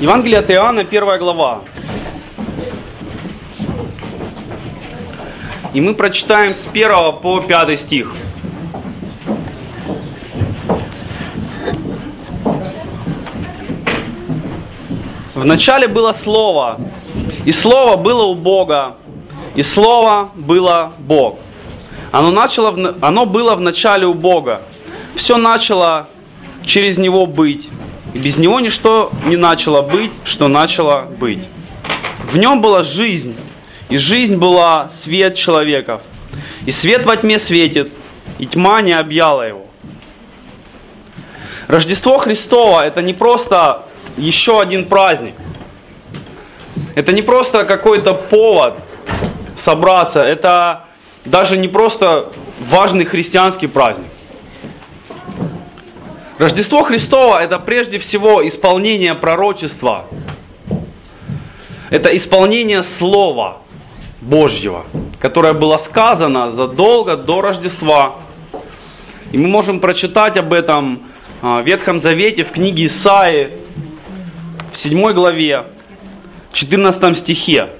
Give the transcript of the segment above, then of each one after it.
Евангелие от Иоанна, первая глава. И мы прочитаем с 1 по 5 стих. Вначале было Слово, и Слово было у Бога, и Слово было Бог. Оно, начало, оно было в начале у Бога. Все начало через Него быть. И без Него ничто не начало быть, что начало быть. В Нем была жизнь, и жизнь была свет человеков. И свет во тьме светит, и тьма не объяла его. Рождество Христово – это не просто еще один праздник. Это не просто какой-то повод собраться, это даже не просто важный христианский праздник. Рождество Христово – это прежде всего исполнение пророчества. Это исполнение Слова Божьего, которое было сказано задолго до Рождества. И мы можем прочитать об этом а, в Ветхом Завете, в книге Исаи, в 7 главе, 14 стихе.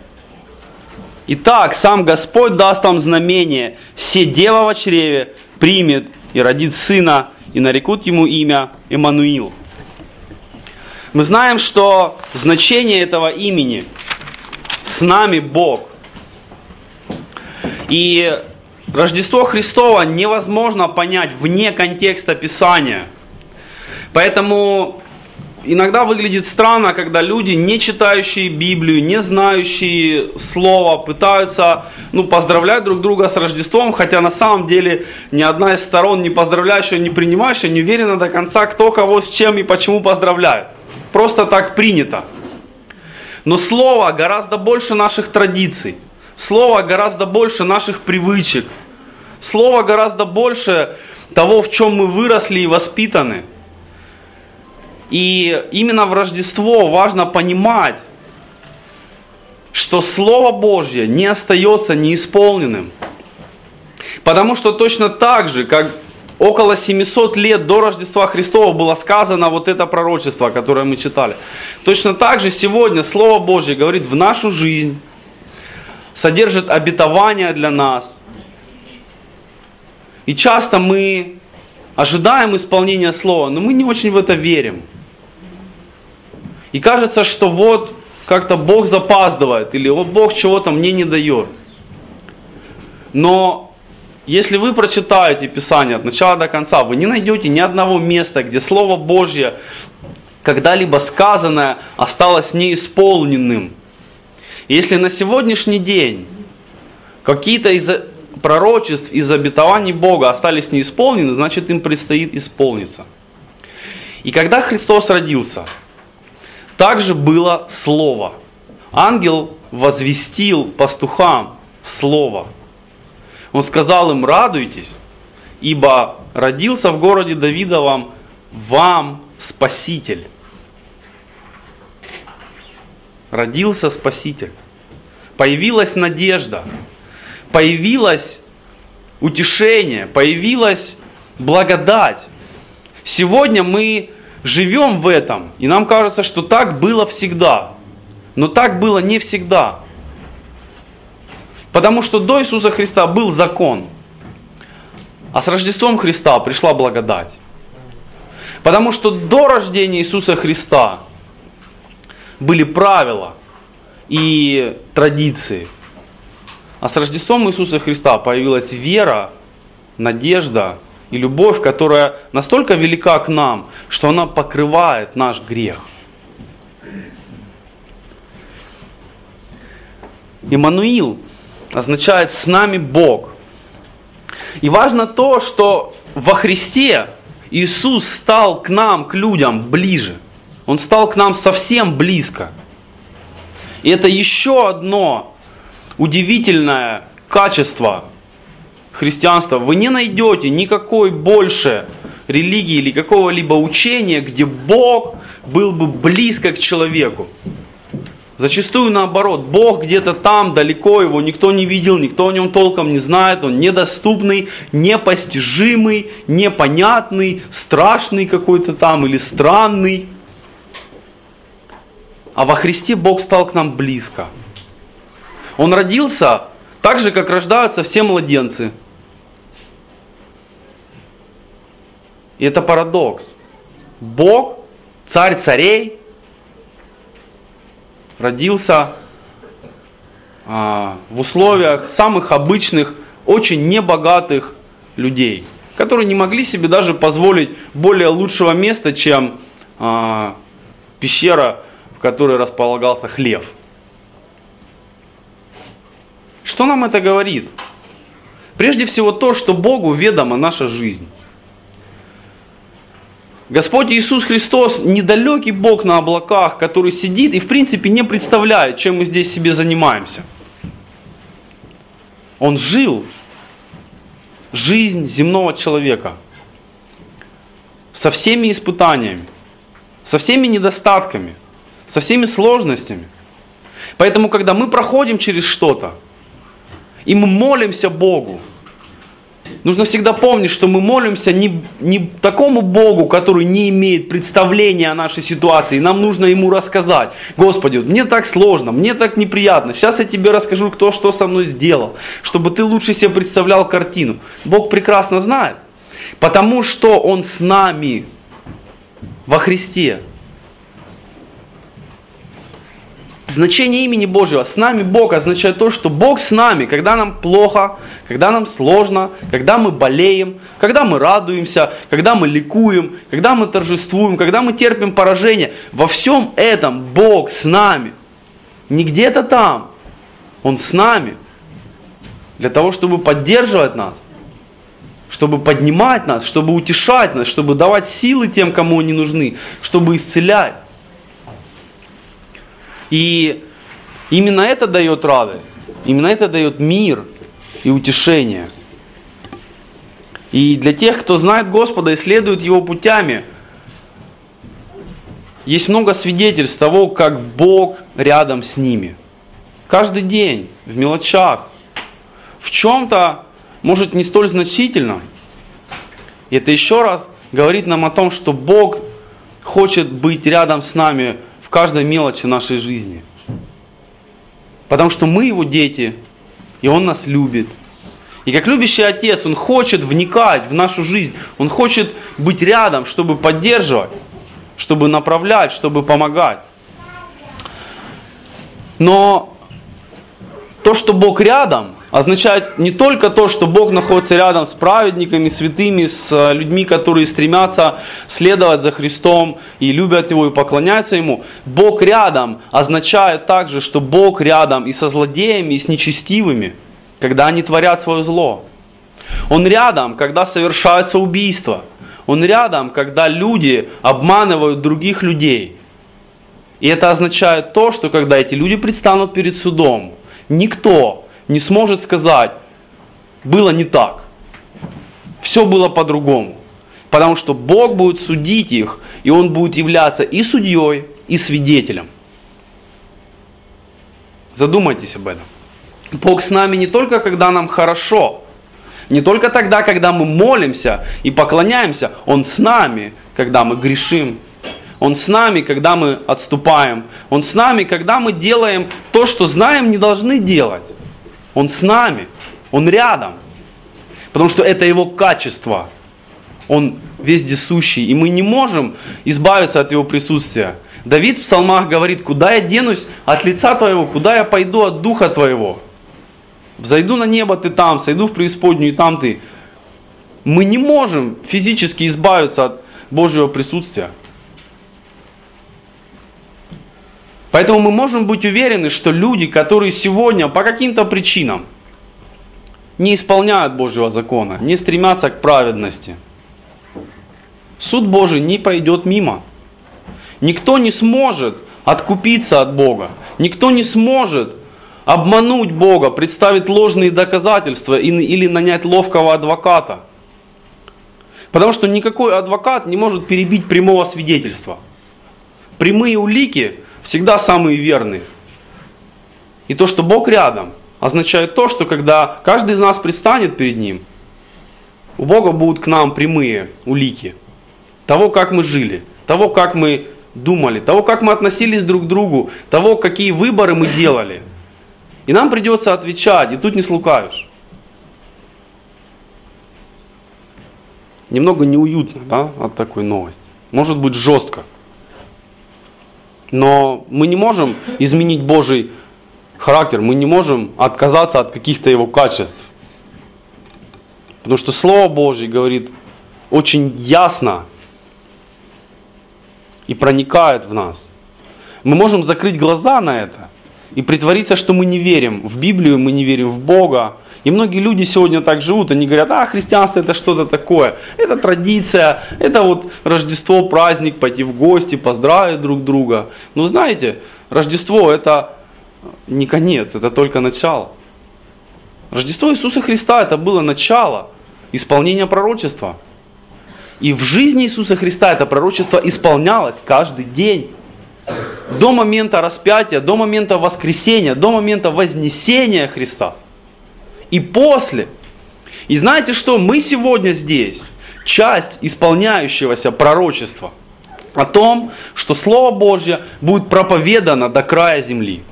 Итак, сам Господь даст вам знамение, все дева в чреве примет и родит сына, и нарекут ему имя Эммануил. Мы знаем, что значение этого имени с нами Бог. И Рождество Христово невозможно понять вне контекста Писания. Поэтому иногда выглядит странно, когда люди, не читающие Библию, не знающие Слова, пытаются ну, поздравлять друг друга с Рождеством, хотя на самом деле ни одна из сторон, не поздравляющая, не принимающая, не уверена до конца, кто кого с чем и почему поздравляет. Просто так принято. Но Слово гораздо больше наших традиций. Слово гораздо больше наших привычек. Слово гораздо больше того, в чем мы выросли и воспитаны – и именно в Рождество важно понимать, что Слово Божье не остается неисполненным. Потому что точно так же, как около 700 лет до Рождества Христова было сказано вот это пророчество, которое мы читали. Точно так же сегодня Слово Божье говорит в нашу жизнь, содержит обетования для нас. И часто мы ожидаем исполнения Слова, но мы не очень в это верим. И кажется, что вот как-то Бог запаздывает, или вот Бог чего-то мне не дает. Но если вы прочитаете Писание от начала до конца, вы не найдете ни одного места, где Слово Божье, когда-либо сказанное, осталось неисполненным. Если на сегодняшний день какие-то из пророчеств, из обетований Бога остались неисполнены, значит им предстоит исполниться. И когда Христос родился – также было слово. Ангел возвестил пастухам слово. Он сказал им, радуйтесь, ибо родился в городе Давидовом вам Спаситель. Родился Спаситель. Появилась надежда, появилось утешение, появилась благодать. Сегодня мы живем в этом, и нам кажется, что так было всегда. Но так было не всегда. Потому что до Иисуса Христа был закон, а с Рождеством Христа пришла благодать. Потому что до рождения Иисуса Христа были правила и традиции. А с Рождеством Иисуса Христа появилась вера, надежда и любовь, которая настолько велика к нам, что она покрывает наш грех. Иммануил означает «с нами Бог». И важно то, что во Христе Иисус стал к нам, к людям, ближе. Он стал к нам совсем близко. И это еще одно удивительное качество христианства, вы не найдете никакой больше религии или какого-либо учения, где Бог был бы близко к человеку. Зачастую наоборот, Бог где-то там, далеко, его никто не видел, никто о нем толком не знает, он недоступный, непостижимый, непонятный, страшный какой-то там или странный. а во Христе Бог стал к нам близко. Он родился так же, как рождаются все младенцы. И это парадокс. Бог, царь царей, родился а, в условиях самых обычных, очень небогатых людей, которые не могли себе даже позволить более лучшего места, чем а, пещера, в которой располагался хлев. Что нам это говорит? Прежде всего то, что Богу ведома наша жизнь. Господь Иисус Христос недалекий Бог на облаках, который сидит и в принципе не представляет, чем мы здесь себе занимаемся. Он жил жизнь земного человека со всеми испытаниями, со всеми недостатками, со всеми сложностями. Поэтому, когда мы проходим через что-то, и мы молимся Богу, Нужно всегда помнить, что мы молимся не, не такому Богу, который не имеет представления о нашей ситуации. Нам нужно ему рассказать. Господи, мне так сложно, мне так неприятно. Сейчас я тебе расскажу, кто что со мной сделал. Чтобы ты лучше себе представлял картину. Бог прекрасно знает. Потому что Он с нами во Христе. Значение имени Божьего «с нами Бог» означает то, что Бог с нами, когда нам плохо, когда нам сложно, когда мы болеем, когда мы радуемся, когда мы ликуем, когда мы торжествуем, когда мы терпим поражение. Во всем этом Бог с нами. Не где-то там. Он с нами. Для того, чтобы поддерживать нас чтобы поднимать нас, чтобы утешать нас, чтобы давать силы тем, кому они нужны, чтобы исцелять. И именно это дает радость, именно это дает мир и утешение. И для тех, кто знает Господа и следует Его путями, есть много свидетельств того, как Бог рядом с ними. Каждый день, в мелочах, в чем-то, может, не столь значительно. И это еще раз говорит нам о том, что Бог хочет быть рядом с нами каждой мелочи нашей жизни. Потому что мы его дети, и он нас любит. И как любящий отец, он хочет вникать в нашу жизнь, он хочет быть рядом, чтобы поддерживать, чтобы направлять, чтобы помогать. Но то, что Бог рядом, означает не только то, что Бог находится рядом с праведниками, святыми, с э, людьми, которые стремятся следовать за Христом и любят Его и поклоняются Ему. Бог рядом означает также, что Бог рядом и со злодеями, и с нечестивыми, когда они творят свое зло. Он рядом, когда совершаются убийства. Он рядом, когда люди обманывают других людей. И это означает то, что когда эти люди предстанут перед судом, никто не сможет сказать, было не так. Все было по-другому. Потому что Бог будет судить их, и Он будет являться и судьей, и свидетелем. Задумайтесь об этом. Бог с нами не только когда нам хорошо, не только тогда, когда мы молимся и поклоняемся, Он с нами, когда мы грешим. Он с нами, когда мы отступаем. Он с нами, когда мы делаем то, что знаем не должны делать. Он с нами, Он рядом. Потому что это Его качество. Он вездесущий, и мы не можем избавиться от Его присутствия. Давид в псалмах говорит, куда я денусь от лица Твоего, куда я пойду от Духа Твоего. Взойду на небо, Ты там, сойду в преисподнюю, и там Ты. Мы не можем физически избавиться от Божьего присутствия. Поэтому мы можем быть уверены, что люди, которые сегодня по каким-то причинам не исполняют Божьего закона, не стремятся к праведности, суд Божий не пройдет мимо. Никто не сможет откупиться от Бога. Никто не сможет обмануть Бога, представить ложные доказательства или нанять ловкого адвоката. Потому что никакой адвокат не может перебить прямого свидетельства. Прямые улики всегда самые верные. И то, что Бог рядом, означает то, что когда каждый из нас предстанет перед Ним, у Бога будут к нам прямые улики того, как мы жили, того, как мы думали, того, как мы относились друг к другу, того, какие выборы мы делали. И нам придется отвечать, и тут не слукавишь. Немного неуютно да, от такой новости. Может быть жестко. Но мы не можем изменить Божий характер, мы не можем отказаться от каких-то его качеств. Потому что Слово Божье говорит очень ясно и проникает в нас. Мы можем закрыть глаза на это и притвориться, что мы не верим в Библию, мы не верим в Бога. И многие люди сегодня так живут, они говорят, а христианство это что-то такое, это традиция, это вот Рождество, праздник, пойти в гости, поздравить друг друга. Но знаете, Рождество это не конец, это только начало. Рождество Иисуса Христа это было начало исполнения пророчества. И в жизни Иисуса Христа это пророчество исполнялось каждый день. До момента распятия, до момента воскресения, до момента вознесения Христа. И после. И знаете что? Мы сегодня здесь часть исполняющегося пророчества о том, что Слово Божье будет проповедано до края земли.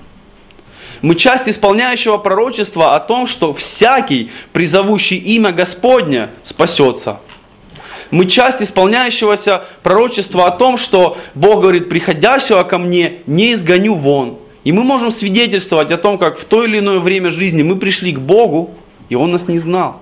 Мы часть исполняющего пророчества о том, что всякий, призовущий имя Господня, спасется. Мы часть исполняющегося пророчества о том, что Бог говорит, приходящего ко мне не изгоню вон. И мы можем свидетельствовать о том, как в то или иное время жизни мы пришли к Богу, и Он нас не знал.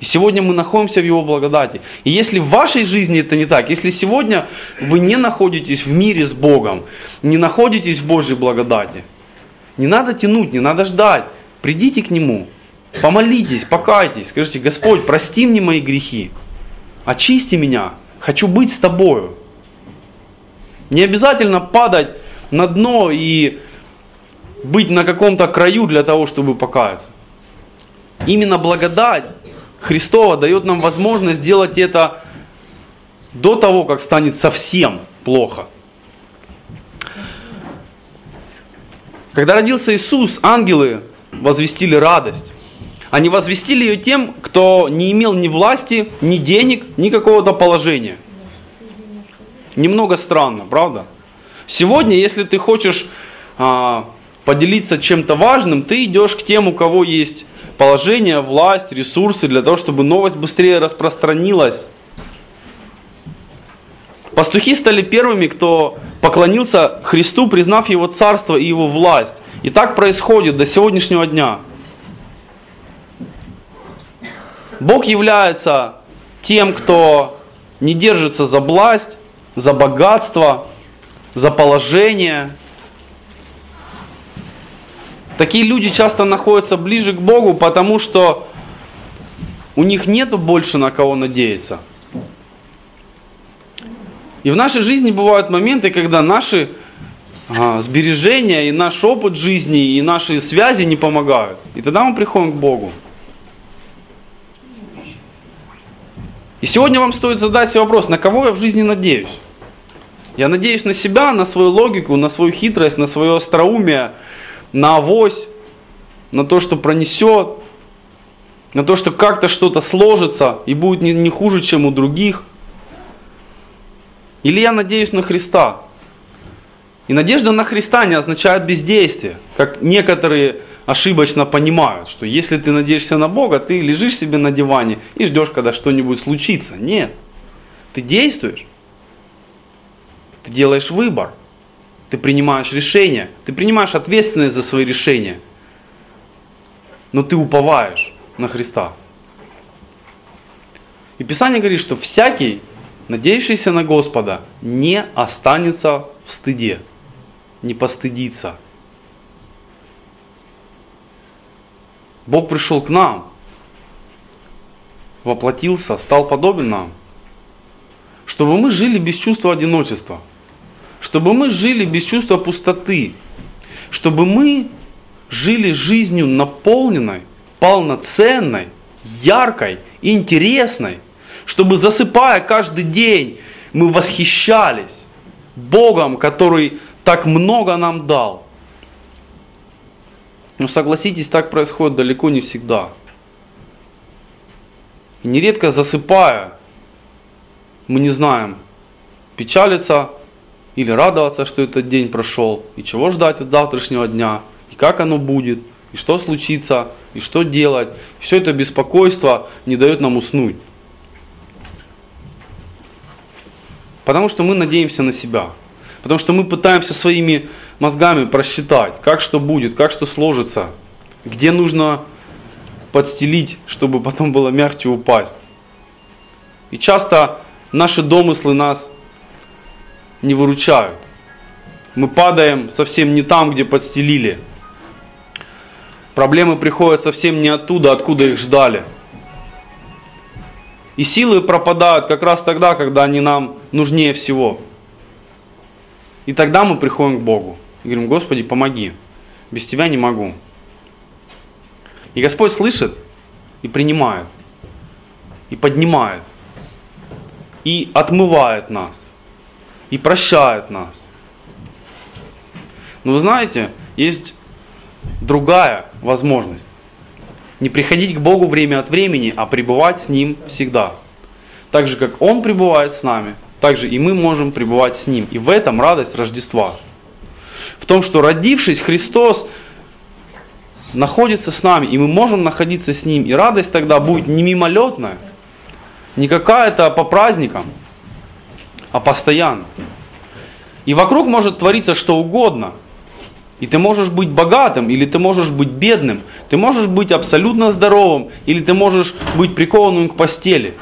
И сегодня мы находимся в Его благодати. И если в вашей жизни это не так, если сегодня вы не находитесь в мире с Богом, не находитесь в Божьей благодати, не надо тянуть, не надо ждать. Придите к Нему, помолитесь, покайтесь, скажите, Господь, прости мне мои грехи, очисти меня, хочу быть с Тобою. Не обязательно падать на дно и быть на каком-то краю для того, чтобы покаяться. Именно благодать Христова дает нам возможность сделать это до того, как станет совсем плохо. Когда родился Иисус, ангелы возвестили радость. Они возвестили ее тем, кто не имел ни власти, ни денег, ни какого-то положения. Немного странно, правда? Сегодня, если ты хочешь а, поделиться чем-то важным, ты идешь к тем, у кого есть положение, власть, ресурсы для того, чтобы новость быстрее распространилась. Пастухи стали первыми, кто поклонился Христу, признав Его царство и Его власть. И так происходит до сегодняшнего дня. Бог является тем, кто не держится за власть, за богатство, за положение. Такие люди часто находятся ближе к Богу, потому что у них нету больше на кого надеяться. И в нашей жизни бывают моменты, когда наши а, сбережения и наш опыт жизни и наши связи не помогают. И тогда мы приходим к Богу. И сегодня вам стоит задать себе вопрос, на кого я в жизни надеюсь? Я надеюсь на себя, на свою логику, на свою хитрость, на свое остроумие, на авось, на то, что пронесет, на то, что как-то что-то сложится и будет не, не хуже, чем у других. Или я надеюсь на Христа. И надежда на Христа не означает бездействие, как некоторые ошибочно понимают, что если ты надеешься на Бога, ты лежишь себе на диване и ждешь, когда что-нибудь случится. Нет. Ты действуешь. Ты делаешь выбор. Ты принимаешь решение. Ты принимаешь ответственность за свои решения. Но ты уповаешь на Христа. И Писание говорит, что всякий, надеющийся на Господа, не останется в стыде, не постыдится. Бог пришел к нам, воплотился, стал подобен нам, чтобы мы жили без чувства одиночества, чтобы мы жили без чувства пустоты, чтобы мы жили жизнью наполненной, полноценной, яркой, интересной, чтобы засыпая каждый день мы восхищались Богом, который так много нам дал. Но согласитесь, так происходит далеко не всегда. И нередко засыпая, мы не знаем, печалиться или радоваться, что этот день прошел, и чего ждать от завтрашнего дня, и как оно будет, и что случится, и что делать. Все это беспокойство не дает нам уснуть. Потому что мы надеемся на себя. Потому что мы пытаемся своими мозгами просчитать, как что будет, как что сложится, где нужно подстелить, чтобы потом было мягче упасть. И часто наши домыслы нас не выручают. Мы падаем совсем не там, где подстелили. Проблемы приходят совсем не оттуда, откуда их ждали. И силы пропадают как раз тогда, когда они нам нужнее всего. И тогда мы приходим к Богу и говорим, Господи, помоги, без Тебя не могу. И Господь слышит и принимает, и поднимает, и отмывает нас, и прощает нас. Но вы знаете, есть другая возможность. Не приходить к Богу время от времени, а пребывать с Ним всегда. Так же, как Он пребывает с нами, так же и мы можем пребывать с Ним. И в этом радость Рождества. В том, что родившись, Христос находится с нами, и мы можем находиться с Ним. И радость тогда будет не мимолетная, не какая-то по праздникам, а постоянно. И вокруг может твориться что угодно – и ты можешь быть богатым, или ты можешь быть бедным. Ты можешь быть абсолютно здоровым, или ты можешь быть прикованным к постели.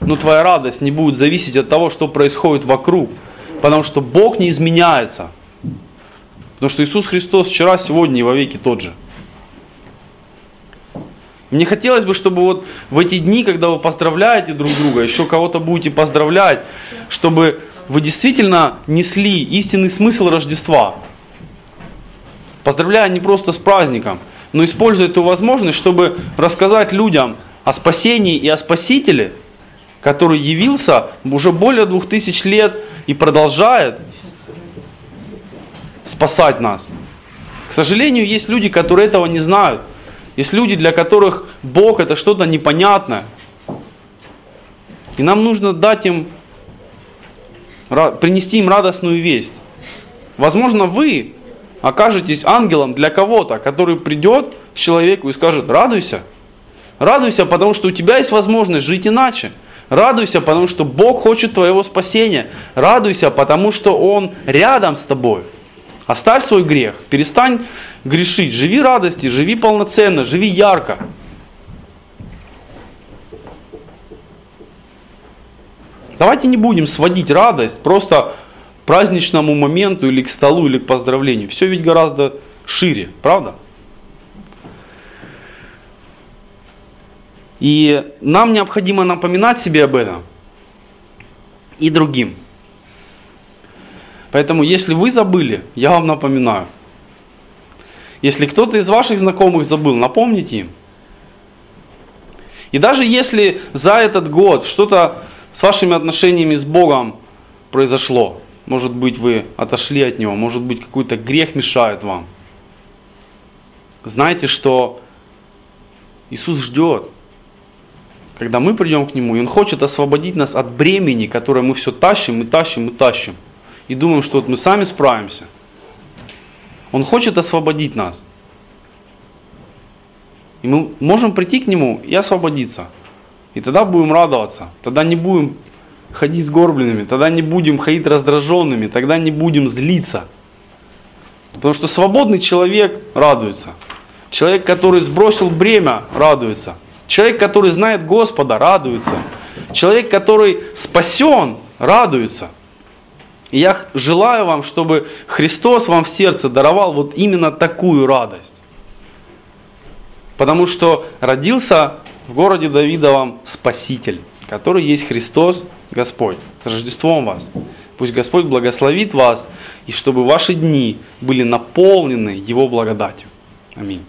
Но твоя радость не будет зависеть от того, что происходит вокруг. Потому что Бог не изменяется. Потому что Иисус Христос вчера, сегодня и вовеки тот же. Мне хотелось бы, чтобы вот в эти дни, когда вы поздравляете друг друга, еще кого-то будете поздравлять, чтобы вы действительно несли истинный смысл Рождества. Поздравляя не просто с праздником, но используя эту возможность, чтобы рассказать людям о спасении и о Спасителе, который явился уже более двух тысяч лет и продолжает спасать нас. К сожалению, есть люди, которые этого не знают. Есть люди, для которых Бог это что-то непонятное. И нам нужно дать им, принести им радостную весть. Возможно, вы окажетесь ангелом для кого-то, который придет к человеку и скажет, радуйся. Радуйся, потому что у тебя есть возможность жить иначе. Радуйся, потому что Бог хочет твоего спасения. Радуйся, потому что Он рядом с тобой. Оставь свой грех, перестань грешить, живи радости, живи полноценно, живи ярко. Давайте не будем сводить радость просто праздничному моменту или к столу, или к поздравлению. Все ведь гораздо шире, правда? И нам необходимо напоминать себе об этом и другим. Поэтому, если вы забыли, я вам напоминаю. Если кто-то из ваших знакомых забыл, напомните им. И даже если за этот год что-то с вашими отношениями с Богом произошло, может быть, вы отошли от него, может быть, какой-то грех мешает вам. Знайте, что Иисус ждет, когда мы придем к Нему, и Он хочет освободить нас от бремени, которое мы все тащим и тащим и тащим. И думаем, что вот мы сами справимся. Он хочет освободить нас. И мы можем прийти к Нему и освободиться. И тогда будем радоваться. Тогда не будем ходить сгорбленными, тогда не будем ходить раздраженными, тогда не будем злиться. Потому что свободный человек радуется. Человек, который сбросил бремя, радуется. Человек, который знает Господа, радуется. Человек, который спасен, радуется. И я желаю вам, чтобы Христос вам в сердце даровал вот именно такую радость. Потому что родился в городе Давидовом Спаситель, который есть Христос, Господь. С Рождеством вас. Пусть Господь благословит вас, и чтобы ваши дни были наполнены Его благодатью. Аминь.